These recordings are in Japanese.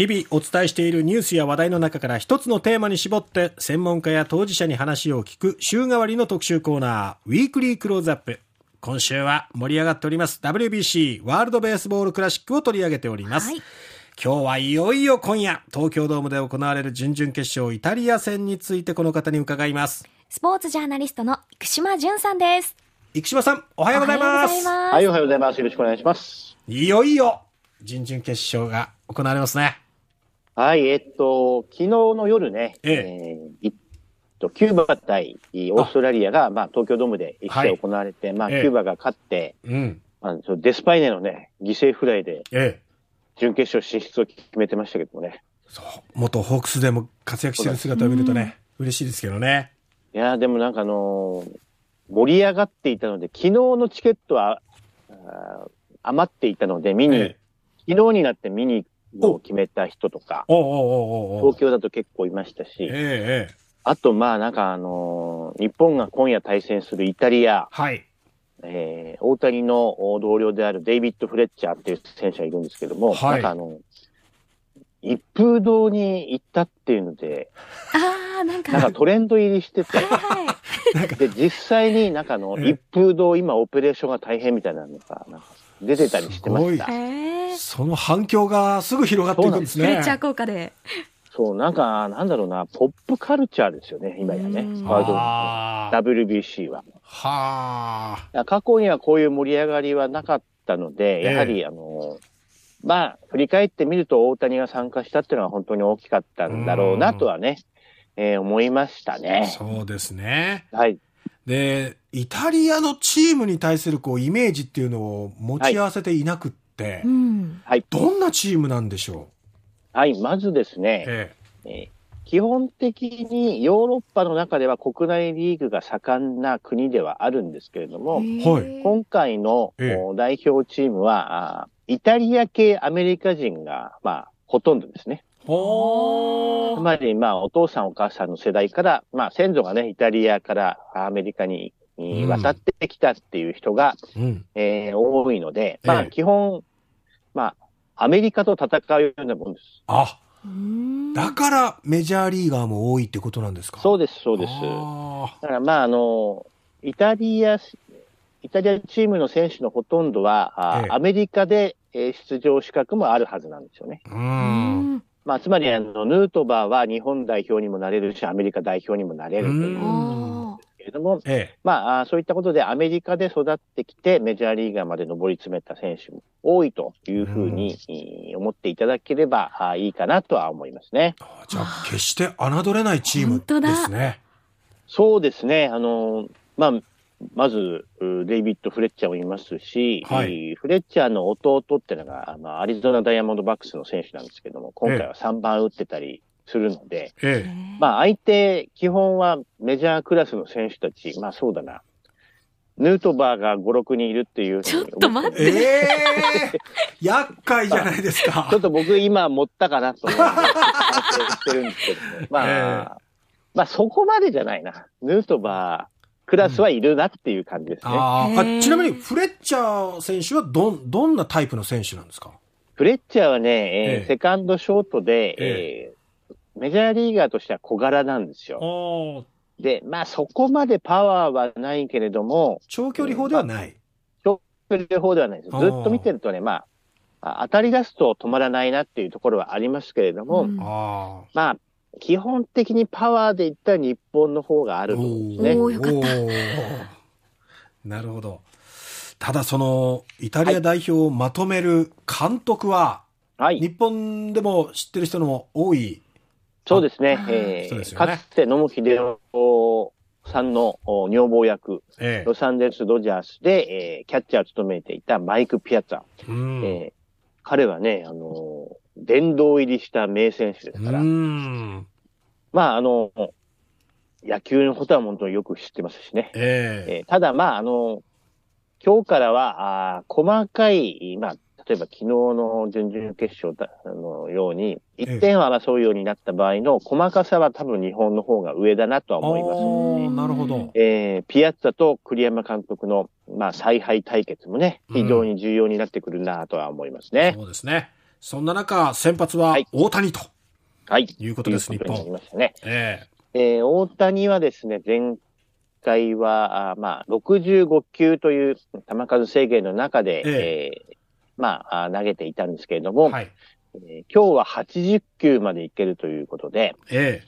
日々お伝えしているニュースや話題の中から一つのテーマに絞って専門家や当事者に話を聞く週替わりの特集コーナーウィークリークローズアップ。今週は盛り上がっております WBC ワールドベースボールクラシックを取り上げております、はい、今日はいよいよ今夜東京ドームで行われる準々決勝イタリア戦についてこの方に伺います。スポーツジャーナリストの生島淳さんです。生島さんおはようございます。はいおはようございます。よろしくお願いします。いよいよ準々決勝が行われますね。はい、えっと、昨日の夜ね、えええー、と、キューバ対オーストラリアが、まあ、東京ドームで一試合行われて、はい、まあ、キューバが勝って、ええ、うん。まあ、デスパイネのね、犠牲フライで、ええ。準決勝進出を決めてましたけどもね。そう。元ホークスでも活躍してる姿を見るとね、嬉しいですけどね。いやでもなんかあのー、盛り上がっていたので、昨日のチケットは、余っていたので、見に昨日になって見にを決めた人とか、東京だと結構いましたし、ええ、あと、まあ、なんかあのー、日本が今夜対戦するイタリア、はい。えー、大谷の同僚であるデイビッド・フレッチャーっていう選手がいるんですけども、はい、なんかあの、一風堂に行ったっていうので、ああ、なんか、なんかトレンド入りしてて、はい、で、実際になんかあの、一風堂、今オペレーションが大変みたいなのが、なんか出てたりしてました。その反響がすぐ広がっていくんですね。フレッチャー効果で。そう、なんか、なんだろうな、ポップカルチャーですよね、今やね。ワールド WBC は。はあ。過去にはこういう盛り上がりはなかったので、やはり、えー、あの、まあ、振り返ってみると大谷が参加したっていうのは本当に大きかったんだろうなとはね、えー、思いましたね。そうですね。はい。で、イタリアのチームに対するこうイメージっていうのを持ち合わせていなくって、はい、どんなチームなんでしょう？はい、まずですね、ええ。えー、基本的にヨーロッパの中では国内リーグが盛んな国ではあるんですけれども、はい、今回の代表チームは、イタリア系アメリカ人が、まあ、ほとんどですね。つまり、まあ、お父さんお母さんの世代から、まあ、先祖がね、イタリアからアメリカに渡ってきたっていう人が、うん、えー、多いので、まあ、基本、まあ、アメリカと戦うようなもんです。あ、だからメジャーリーガーも多いってことなんですか？そうです、そうです。だからまあ、あの、イタリア、イタリアチームの選手のほとんどは、ええ、アメリカで出場資格もあるはずなんですよね。うん。まあ、つまり、あの、ヌートバーは日本代表にもなれるし、アメリカ代表にもなれるというけれども、ええ、まあ、そういったことでアメリカで育ってきて、メジャーリーガーまで上り詰めた選手も多いというふうに思っていただければいいかなとは思いますね。じゃあ、決して侮れないチームですね。そうですね。あの、まあ、まず、デイビッド・フレッチャーもいますし、はい、フレッチャーの弟っていうのが、まあ、アリゾナ・ダイヤモンドバックスの選手なんですけども、今回は3番打ってたりするので、ええ、まあ、相手、基本はメジャークラスの選手たち、まあそうだな、ヌートバーが5、6人いるっていうちょっと待って。ええー、厄介じゃないですか。ちょっと僕今持ったかなと思ってしてるんですけどね。まあ、えー、まあそこまでじゃないな。ヌートバー、クラスはいるなっていう感じですね。あちなみにフレッチャー選手はど、どんなタイプの選手なんですか？フレッチャーはね、えー、えセカンドショートで、ええー、メジャーリーガーとしては小柄なんですよ。で、まあそこまでパワーはないけれども。長距離砲ではない、長距離砲ではないです。ずっと見てるとね、まあ、当たり出すと止まらないなっていうところはありますけれども、うん、まあ、基本的にパワーでいったら日本の方があると思うんですね。およかった。なるほど。ただその、イタリア代表をまとめる監督は、はい、日本でも知ってる人の多い。そうですね。えー、ね、かつて野茂英雄さんの女房役、ええ、ロサンゼルス・ドジャースで、えー、キャッチャーを務めていたマイク・ピアッツァ。えー、彼はね、あのー殿堂入りした名選手ですから。まあ、あの、野球のことは本当によく知ってますしね。えー、えー、ただ、まあ、あの、今日からは、あ細かい、まあ、例えば昨日の準々決勝のように、1点を争うようになった場合の細かさは多分日本の方が上だなとは思います、ね。なるほど。えー、ピアッツァと栗山監督の、まあ、采配対決もね、非常に重要になってくるなとは思いますね。そうですね。そんな中、先発ははい大谷とはい。いうことです、日ということになり本。ましたね。ええー大谷はですね、前回は、あーまあ、65球という球数制限の中で、ええーまあ、投げていたんですけれどえも、はい。えー今日は80球までいけるということで、え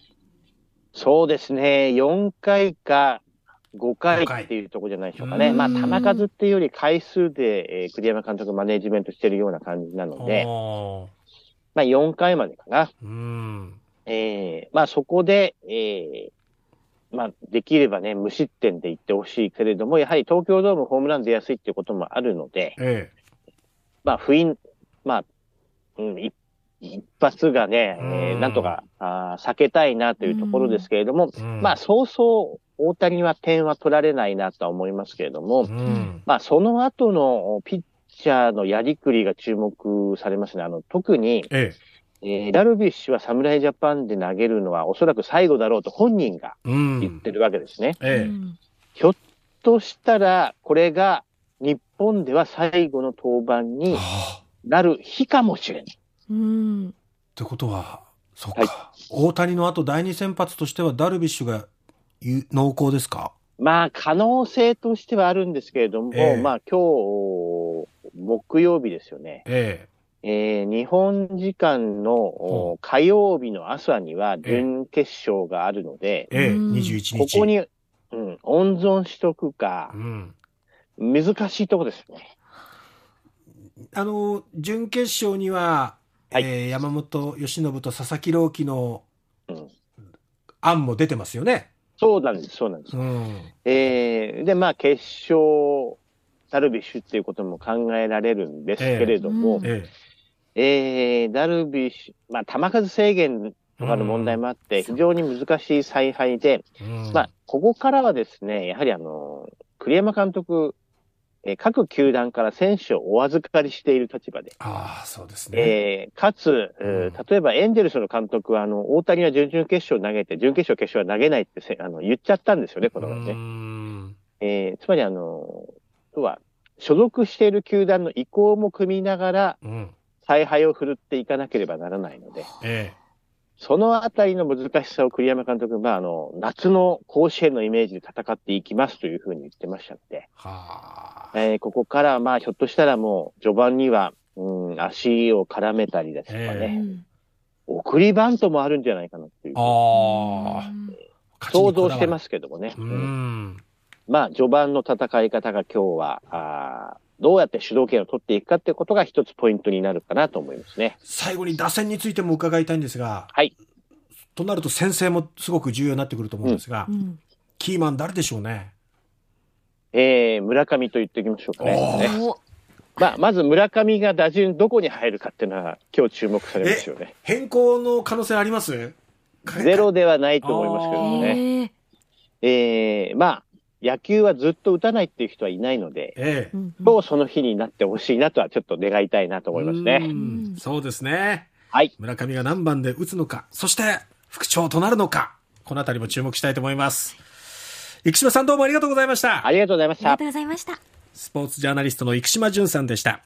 そうですね、4回か5回5回っていうところじゃないでしょうかね。うんまあ、球数っていうより回数で、えー栗山監督マネージメントしてるような感じなえので、まあ、4回までかな。うん。えーまあそこで、えーまあできればね、無失点でいってほしいけれども、やはり東京ドームホームラン出やすいっていうこともあるので、えまあ不意、まあ、うん、一一発がね、えうんーなんとかあー避けたいなというところですけれども、えうんまあそうそう大谷は点は取られないなとは思いますけれども、うん。まあその後のピッチャーのやりくりが注目されますね。あの、特に、ええ。えーダルビッシュは侍ジャパンで投げるのはおそらく最後だろうと本人がうん。言ってるわけですね。ええ。うんひょっとしたら、これが日本では最後の登板にはあなる日かもしれない。うん。ってことは、そっか、はい大谷の後第二先発としてはダルビッシュがゆ濃厚ですか？まあ、可能性としてはあるんですけれども、ええまあ今日、木曜日ですよね。ええー日本時間のお火曜日の朝には準決勝があるので、え。ええ。うん21日。ここに、うん、温存しとくかう、ん。難しいとこですよね。あの、準決勝には、はいえー山本由伸と佐々木朗希のうん案も出てますよね。そうなんです、そうなんです。うん。えーで、まあ、決勝、ダルビッシュっていうことも考えられるんですけれども、えええーダルビッシュ、まあ、球数制限とかの問題もあって、非常に難しい采配で、え。うんまあ、ここからはですね、やはりあの、栗山監督、えー各球団から選手をお預かりしている立場で、ああ、そうですね。えーかつ、例えばエンジェルスの監督は、あの、大谷は準々決勝投げて、準決勝決勝は投げないってせあの言っちゃったんですよね、この前ね。うんえーつまりあの、とは、所属している球団の意向も組みながら、うん。采配を振るっていかなければならないので、えそのあたりの難しさを栗山監督は、あの、夏の甲子園のイメージで戦っていきますというふうに言ってましたので、え。はあ。えーここから、まあ、ひょっとしたらもう、序盤には、うん、足を絡めたりですとかえね、うん送りバントもあるんじゃないかなっていう、ああ。。想像してますすけどもね。ううんん。まあ、序盤の戦い方が今日は、あーどうやって主導権を取っていくかってことが一つポイントになるかなと思いますね。最後に打線についても伺いたいんですが。はい。となると先生もすごく重要になってくると思うんですが、うんキーマン誰でしょうね？えー、村上と言っておきましょうかね。まあ、まず村上が打順どこに入るかっていうのは今日注目されますよね。変更の可能性あります？ゼロではないと思いますけどもね。えええー、まあ、野球はずっと打たないっていう人はいないので、ええ。その日になってほしいなとはちょっと願いたいなと思いますうね。んそうですね。はい。村上が何番で打つのか、そして副長となるのか、このあたりも注目したいと思います。生島さんどうもありがとうございましたあ。りがとうございましたありがとう。ございました。スポーツジャーナリストの生島淳さんでした。